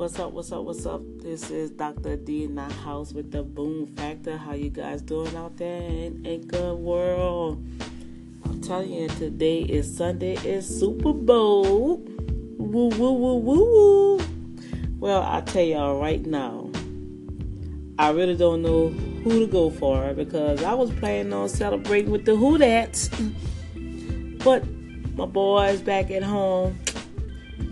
What's up? What's up? What's up? This is Dr. D in the house with the Boom Factor. How you guys doing out there in a good world? I'm telling you, today is Sunday. It's Super Bowl. Woo woo woo woo woo. Well, I tell y'all right now, I really don't know who to go for because I was planning on celebrating with the Who Dats, but my boys back at home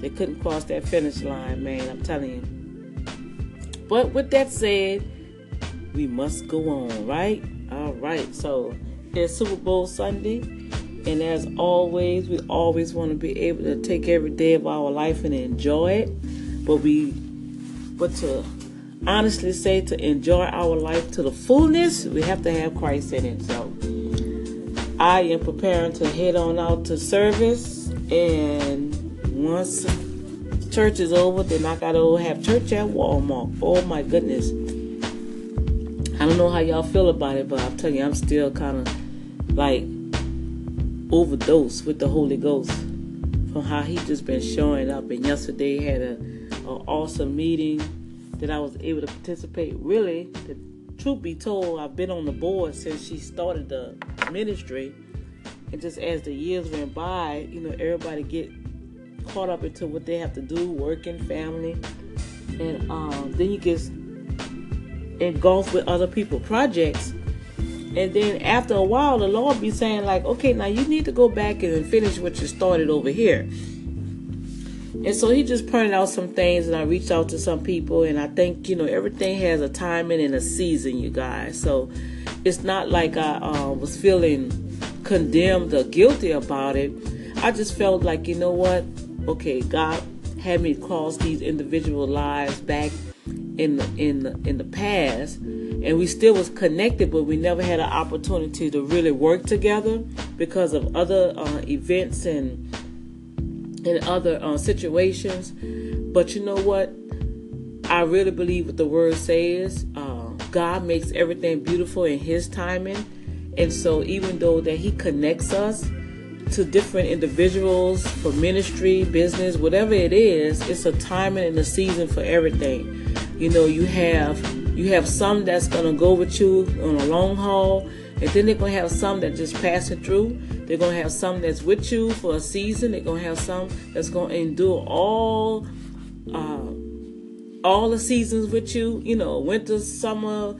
they couldn't cross that finish line, man. I'm telling you. But with that said, we must go on, right? All right. So it's Super Bowl Sunday. And as always, we always want to be able to take every day of our life and enjoy it. But we, but to honestly say to enjoy our life to the fullness, we have to have Christ in it. So I am preparing to head on out to service and once church is over, then I gotta have church at Walmart. Oh my goodness. I don't know how y'all feel about it, but I'm telling you, I'm still kind of like overdosed with the Holy Ghost from how he just been showing up. And yesterday had a, a awesome meeting that I was able to participate. Really, the truth be told, I've been on the board since she started the ministry. And just as the years went by, you know, everybody get caught up into what they have to do, working, family, and um, then you get engulfed with other people projects. And then after a while, the Lord be saying like, okay, now you need to go back and finish what you started over here. And so he just pointed out some things, and I reached out to some people, and I think you know everything has a timing and a season, you guys. So it's not like I uh, was feeling condemned or guilty about it. I just felt like you know what, okay, God had me cross these individual lives back in the, in the, in the past, and we still was connected, but we never had an opportunity to really work together because of other uh, events and and other uh, situations. But you know what? I really believe what the word says. Uh, God makes everything beautiful in His timing, and so even though that He connects us to different individuals for ministry, business, whatever it is, it's a timing and a season for everything. You know, you have you have some that's gonna go with you on a long haul, and then they're gonna have some that just passing through. They're gonna have some that's with you for a season. They're gonna have some that's gonna endure all uh, all the seasons with you. You know, winter, summer,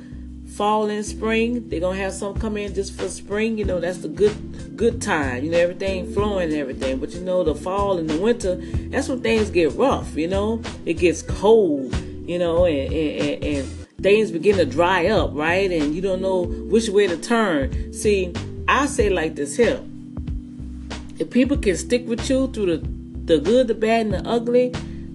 fall and spring. They're gonna have some come in just for spring. You know, that's the good good time. You know, everything flowing and everything. But you know, the fall and the winter, that's when things get rough. You know, it gets cold. You know, and and, and things begin to dry up, right? And you don't know which way to turn. See, I say like this here. If people can stick with you through the the good, the bad, and the ugly,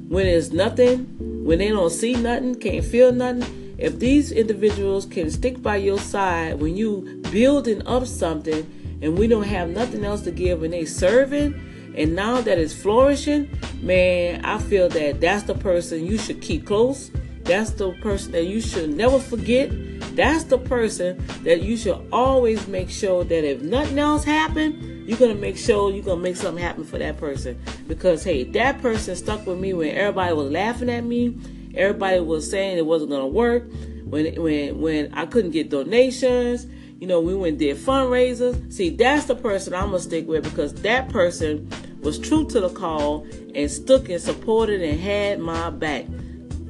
when there's nothing, when they don't see nothing, can't feel nothing if these individuals can stick by your side when you building up something and we don't have nothing else to give and they serving. And now that it's flourishing man i feel that that's the person you should keep close. That's the person that you should never forget. That's the person that you should always make sure that if nothing else happen you're gonna make sure you're gonna make something happen for that person. Because hey that person stuck with me when everybody was laughing at me Everybody was saying it wasn't gonna work. When when when I couldn't get donations, you know, we went did fundraisers. See, that's the person I'm gonna stick with because that person was true to the call and stuck and supported and had my back.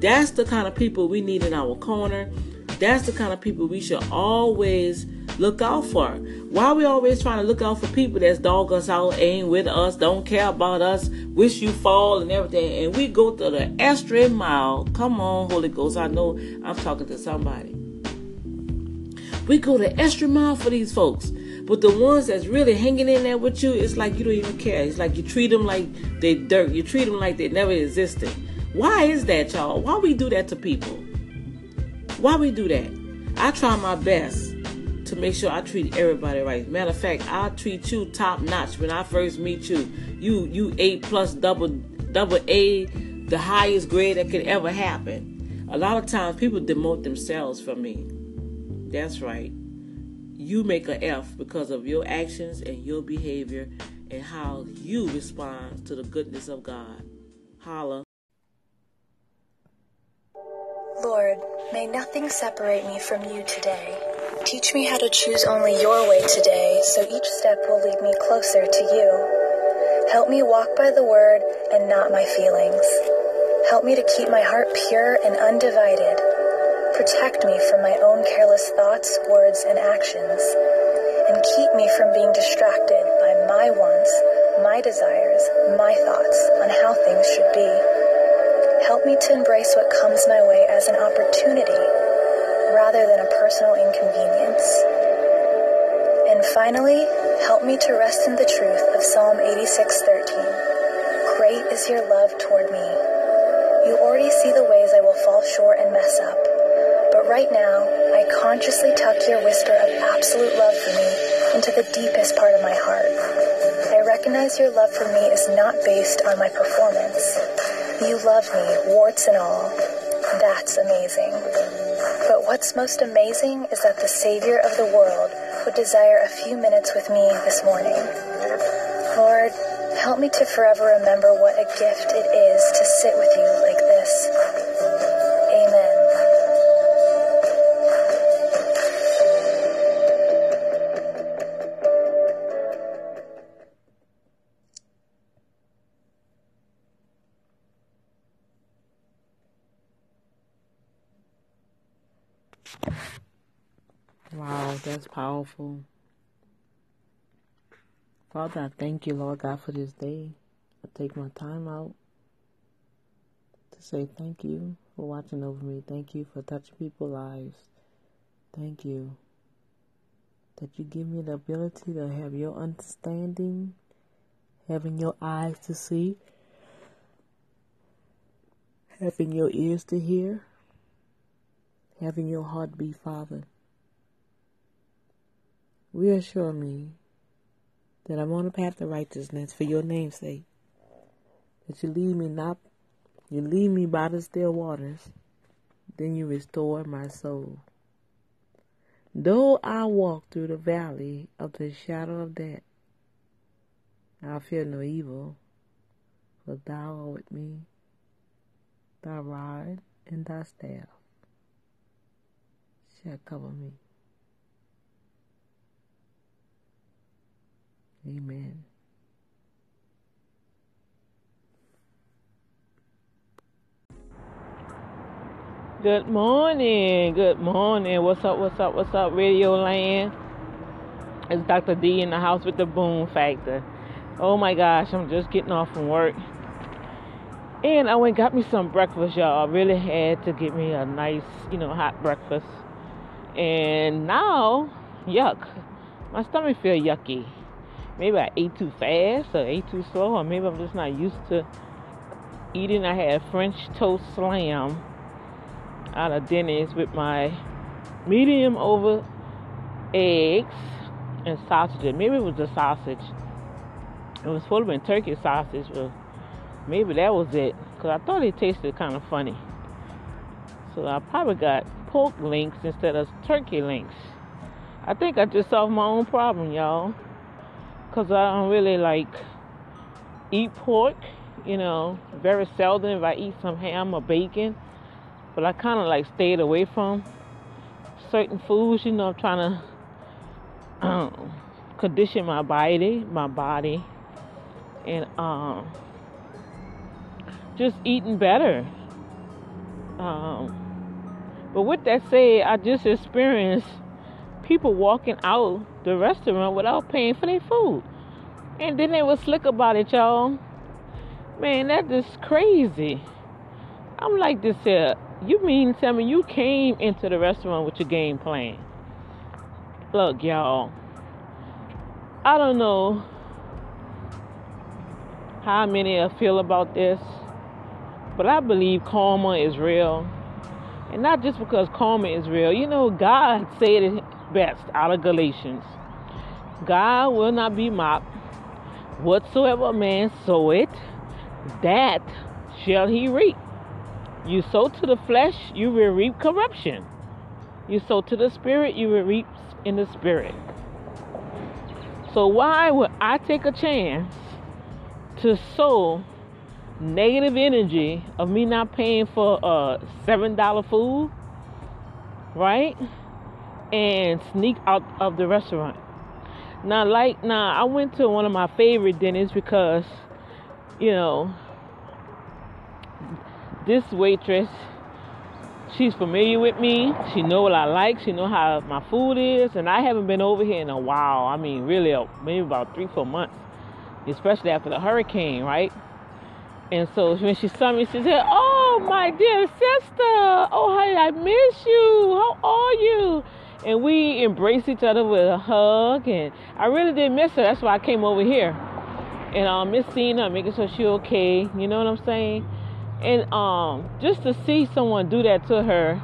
That's the kind of people we need in our corner. That's the kind of people we should always look out for. Why we always trying to look out for people that's dog us out, ain't with us, don't care about us, wish you fall and everything, and we go to the extra mile. Come on, Holy Ghost. I know I'm talking to somebody. We go the extra mile for these folks. But the ones that's really hanging in there with you, it's like you don't even care. It's like you treat them like they dirt. You treat them like they never existed. Why is that, y'all? Why we do that to people? Why we do that? I try my best to make sure I treat everybody right. Matter of fact, I'll treat you top notch when I first meet you. You you A plus double double A, the highest grade that could ever happen. A lot of times people demote themselves from me. That's right. You make a F because of your actions and your behavior and how you respond to the goodness of God. Holla. Lord, may nothing separate me from you today. Teach me how to choose only your way today, so each step will lead me closer to you. Help me walk by the word and not my feelings. Help me to keep my heart pure and undivided. Protect me from my own careless thoughts, words, and actions. And keep me from being distracted by my wants, my desires, my thoughts on how things should be. Help me to embrace what comes my way as an opportunity rather than a personal inconvenience. And finally, help me to rest in the truth of Psalm 86:13. Great is your love toward me. You already see the ways I will fall short consciously tuck your whisper of absolute love for me into the deepest part of my heart. I recognize your love for me is not based on my performance. You love me, warts and all. That's amazing. But what's most amazing is that the Savior of the world would desire a few minutes with me this morning. Lord, help me to forever remember what a gift it is to sit with you like Wow, that's powerful. Father, I thank you, Lord God, for this day. I take my time out to say thank you for watching over me. Thank you for touching people's lives. Thank you that you give me the ability to have your understanding, having your eyes to see, having your ears to hear, having your heart be Father. Reassure me that I'm on a path to righteousness for your name's sake. That you lead me not you lead me by the still waters, then you restore my soul. Though I walk through the valley of the shadow of death, I fear no evil, for thou art with me, thy rod and thy staff shall cover me. Amen. Good morning. Good morning. What's up? What's up? What's up, Radio Land? It's Dr. D in the house with the boom factor. Oh my gosh, I'm just getting off from work. And I went got me some breakfast, y'all. I really had to get me a nice, you know, hot breakfast. And now, yuck. My stomach feel yucky. Maybe I ate too fast or ate too slow, or maybe I'm just not used to eating. I had French toast slam out of Denny's with my medium over eggs and sausage. Maybe it was the sausage. It was to be turkey sausage, but maybe that was it. Because I thought it tasted kind of funny. So I probably got pork links instead of turkey links. I think I just solved my own problem, y'all. Because I don't really like eat pork, you know, very seldom if I eat some ham or bacon but I kind of like stayed away from certain foods. You know, I'm trying to um, condition my body, my body, and um, just eating better. Um, but with that said, I just experienced people walking out the restaurant without paying for their food, and then they was slick about it, y'all. Man, that is crazy. I'm like this here. You mean tell me you came into the restaurant with your game plan? Look, y'all. I don't know how many feel about this, but I believe karma is real. And not just because karma is real. You know, God said it best out of Galatians. God will not be mocked. Whatsoever man soweth, that shall he reap. You sow to the flesh, you will reap corruption. You sow to the spirit, you will reap in the spirit. So why would I take a chance to sow negative energy of me not paying for uh seven dollar food, right? And sneak out of the restaurant. Now, like now, I went to one of my favorite dinners because, you know, this waitress, she's familiar with me. She know what I like. She know how my food is, and I haven't been over here in a while. I mean, really, maybe about three, four months, especially after the hurricane, right? And so when she saw me, she said, "Oh, my dear sister, oh, how I miss you. How are you?" And we embraced each other with a hug, and I really did miss her. That's why I came over here, and I uh, miss seeing her, making sure she okay. You know what I'm saying? And um, just to see someone do that to her,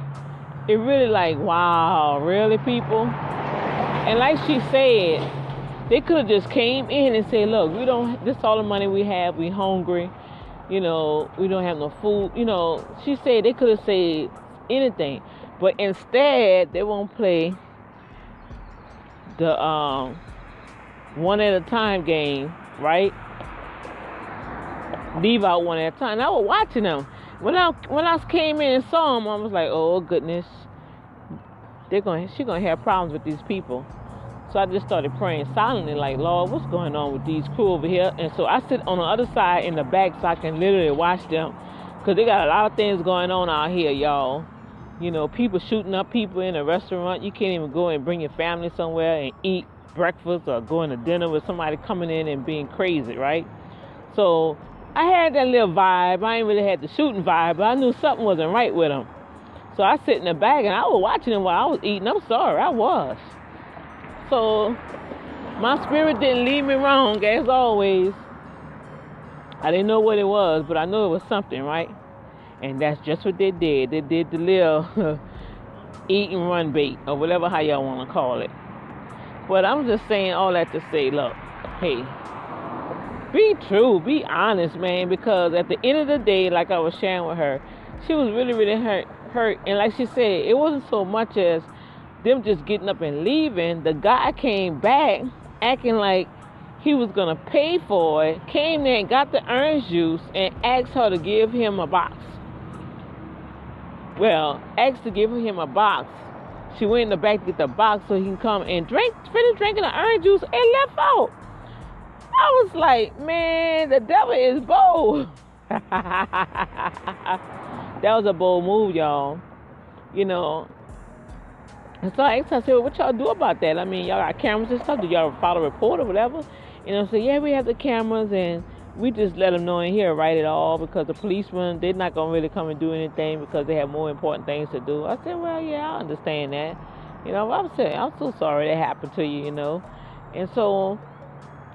it really like, wow, really, people. And like she said, they could have just came in and said, look, we don't. This all the money we have. We hungry you know, we don't have no food. You know, she said they could have said anything, but instead they won't play the um one at a time game, right? Leave out one at a time. And I was watching them when I when I came in and saw them. I was like, oh goodness, they're going. She's gonna have problems with these people. So I just started praying silently, like, Lord, what's going on with these crew over here? And so I sit on the other side in the back so I can literally watch them. Because they got a lot of things going on out here, y'all. You know, people shooting up people in a restaurant. You can't even go and bring your family somewhere and eat breakfast or going to dinner with somebody coming in and being crazy, right? So I had that little vibe. I ain't really had the shooting vibe, but I knew something wasn't right with them. So I sit in the back and I was watching them while I was eating. I'm sorry, I was. So my spirit didn't lead me wrong as always. I didn't know what it was, but I knew it was something, right? And that's just what they did. They did the little eat and run bait or whatever how y'all want to call it. But I'm just saying all that to say, look, hey, be true, be honest, man, because at the end of the day, like I was sharing with her, she was really, really hurt hurt. And like she said, it wasn't so much as them just getting up and leaving, the guy came back acting like he was gonna pay for it, came there and got the orange juice and asked her to give him a box. Well, asked to give him a box. She went in the back to get the box so he can come and drink, finish drinking the orange juice and left out. I was like, man, the devil is bold. that was a bold move, y'all. You know, so I asked her, I said, well, what y'all do about that? I mean, y'all got cameras and stuff. Do y'all file a report or whatever? You know, so yeah, we have the cameras and we just let them know in here, right at all, because the policemen, they're not going to really come and do anything because they have more important things to do. I said, well, yeah, I understand that. You know, I'm saying, I'm so sorry that happened to you, you know. And so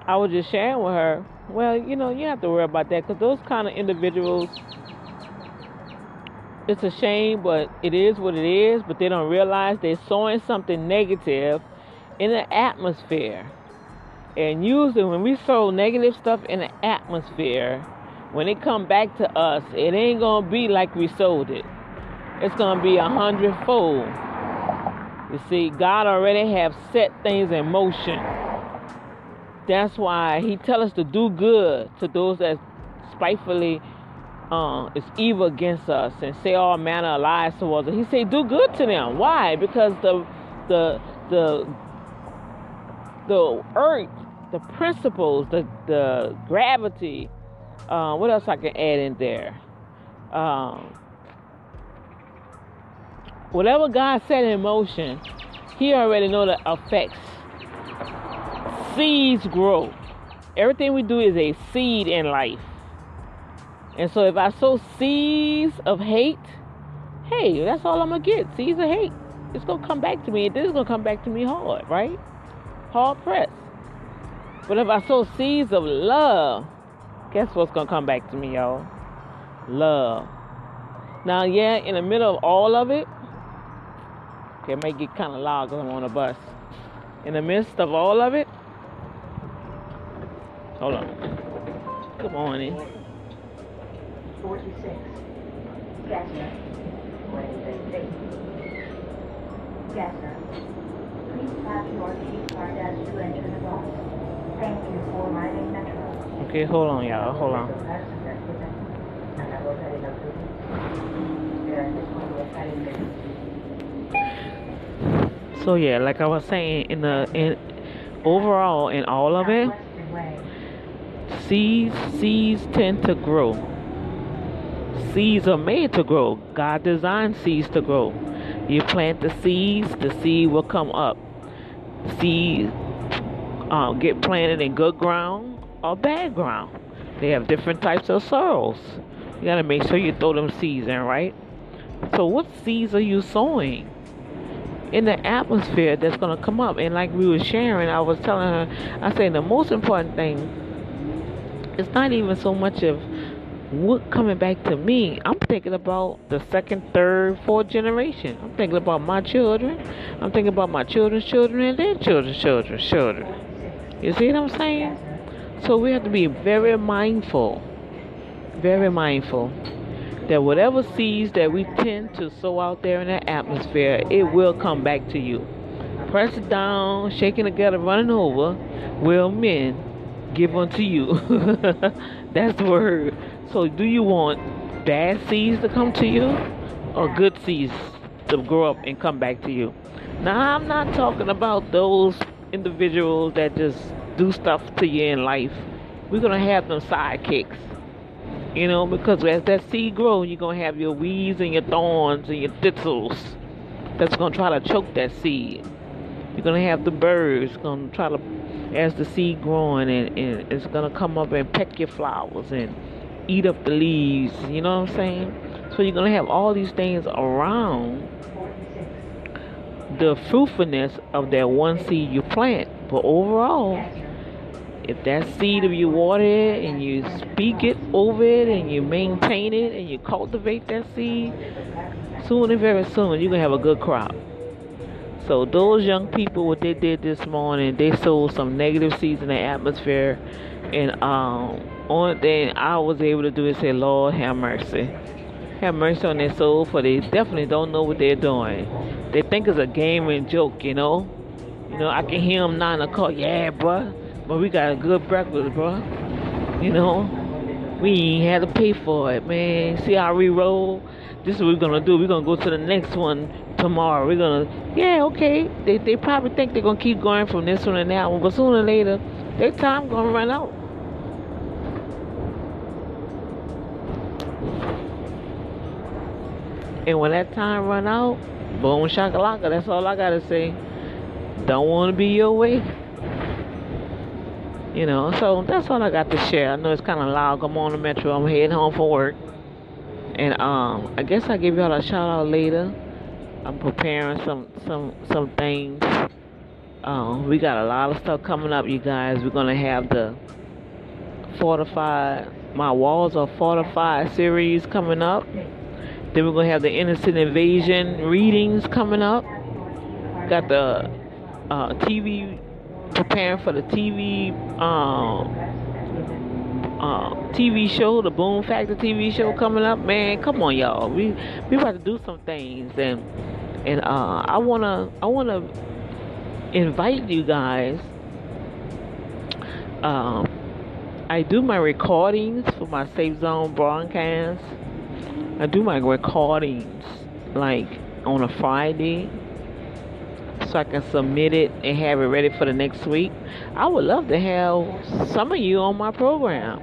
I was just sharing with her, well, you know, you have to worry about that because those kind of individuals, it's a shame, but it is what it is. But they don't realize they're sowing something negative in the atmosphere. And usually, when we sow negative stuff in the atmosphere, when it come back to us, it ain't gonna be like we sold it. It's gonna be a hundredfold. You see, God already have set things in motion. That's why He tell us to do good to those that spitefully uh, is evil against us and say all manner of lies towards us. He say, do good to them. Why? Because the the the the earth, the principles, the the gravity. Uh, what else I can add in there? Um, whatever God set in motion, He already know the effects. Seeds grow. Everything we do is a seed in life. And so if I sow seeds of hate, hey, that's all I'm gonna get. Seeds of hate. It's gonna come back to me. This is gonna come back to me hard, right? Hard pressed. But if I sow seeds of love, guess what's gonna come back to me, y'all? Love. Now, yeah, in the middle of all of it, okay, it may get kind of loud because I'm on a bus. In the midst of all of it, hold on. Good morning. 46. Gassner. Gassner. Please tap your key card as you enter the bus. Thank you for riding Metro. Okay, hold on, y'all. Hold on. So yeah, like I was saying, in the in overall in all of it, seeds seeds tend to grow. Seeds are made to grow. God designed seeds to grow. You plant the seeds, the seed will come up. Seeds uh, get planted in good ground or bad ground. They have different types of soils. You gotta make sure you throw them seeds in, right? So, what seeds are you sowing? in the atmosphere that's going to come up. And like we were sharing, I was telling her, I said the most important thing it's not even so much of what coming back to me. I'm thinking about the second, third, fourth generation. I'm thinking about my children. I'm thinking about my children's children and their children's children's children. You see what I'm saying? So we have to be very mindful, very mindful that whatever seeds that we tend to sow out there in the atmosphere, it will come back to you. Press it down, shaking together, running over, will men give unto you. That's the word. So, do you want bad seeds to come to you or good seeds to grow up and come back to you? Now, I'm not talking about those individuals that just do stuff to you in life. We're going to have them sidekicks. You know, because as that seed grows, you're going to have your weeds and your thorns and your thistles that's going to try to choke that seed. You're going to have the birds going to try to, as the seed growing, and, and it's going to come up and peck your flowers and eat up the leaves. You know what I'm saying? So you're to have all these things around the fruitfulness of that one seed you plant. But overall, if that seed of you water it and you speak it over it and you maintain it and you cultivate that seed, soon and very soon you're gonna have a good crop. So those young people, what they did this morning, they sowed some negative seeds in the atmosphere, and um, only thing I was able to do is say, Lord, have mercy, have mercy on their soul, for they definitely don't know what they're doing. They think it's a game and joke, you know. You know, I can hear them nine o'clock, yeah, bruh but we got a good breakfast, bro. You know, we ain't had to pay for it, man. See how we roll? This is what we're gonna do. We're gonna go to the next one tomorrow. We're gonna, yeah, okay. They they probably think they're gonna keep going from this one and that one, but sooner or later, their time gonna run out. And when that time run out, boom shakalaka. That's all I gotta say. Don't want to be your way. You know, so that's all I got to share. I know it's kind of loud. I'm on the metro. I'm heading home from work. And um, I guess I'll give y'all a shout out later. I'm preparing some some some things. Um, we got a lot of stuff coming up, you guys. We're gonna have the fortified. My walls are fortified series coming up. Then we're gonna have the innocent invasion readings coming up. Got the uh, TV preparing for the TV um, uh, TV show, the Boom Factor TV show coming up. Man, come on, y'all. We we about to do some things, and and uh, I wanna I wanna invite you guys. Um, I do my recordings for my Safe Zone broadcast. I do my recordings like on a Friday so I can submit it and have it ready for the next week. I would love to have some of you on my program.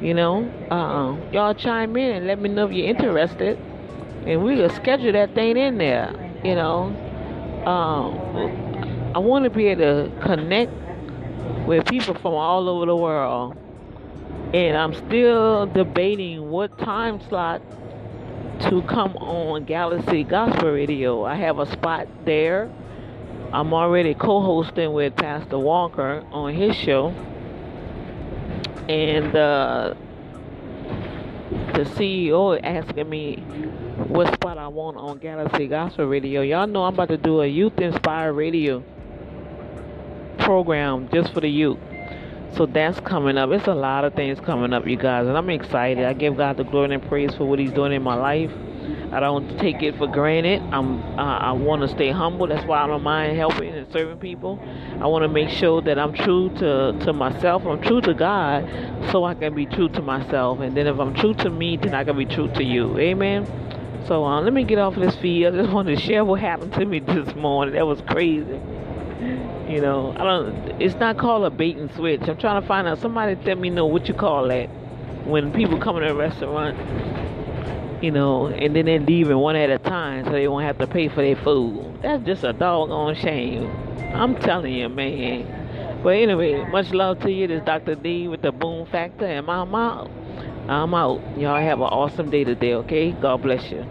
You know, uh, y'all chime in and let me know if you're interested, and we will schedule that thing in there. You know, um, I want to be able to connect with people from all over the world, and I'm still debating what time slot to come on Galaxy Gospel Radio. I have a spot there I'm already co-hosting with Pastor Walker on his show, and uh, the CEO asking me what spot I want on Galaxy Gospel Radio. Y'all know I'm about to do a youth inspired radio program just for the youth. So that's coming up. It's a lot of things coming up, you guys, and I'm excited. I give God the glory and praise for what He's doing in my life. I don't take it for granted. I'm uh, I want to stay humble. That's why I don't mind helping and serving people. I want to make sure that I'm true to to myself. I'm true to God, so I can be true to myself. And then if I'm true to me, then I can be true to you. Amen. So uh, let me get off this feed. I just wanted to share what happened to me this morning. That was crazy. You know, I don't. It's not called a bait and switch. I'm trying to find out. Somebody let me know what you call that when people come to a restaurant. You know, and then they're leaving one at a time so they won't have to pay for their food. That's just a doggone shame. I'm telling you, man. But anyway, much love to you. This is Dr. D with the Boom Factor, and I'm out. I'm out. Y'all have an awesome day today, okay? God bless you.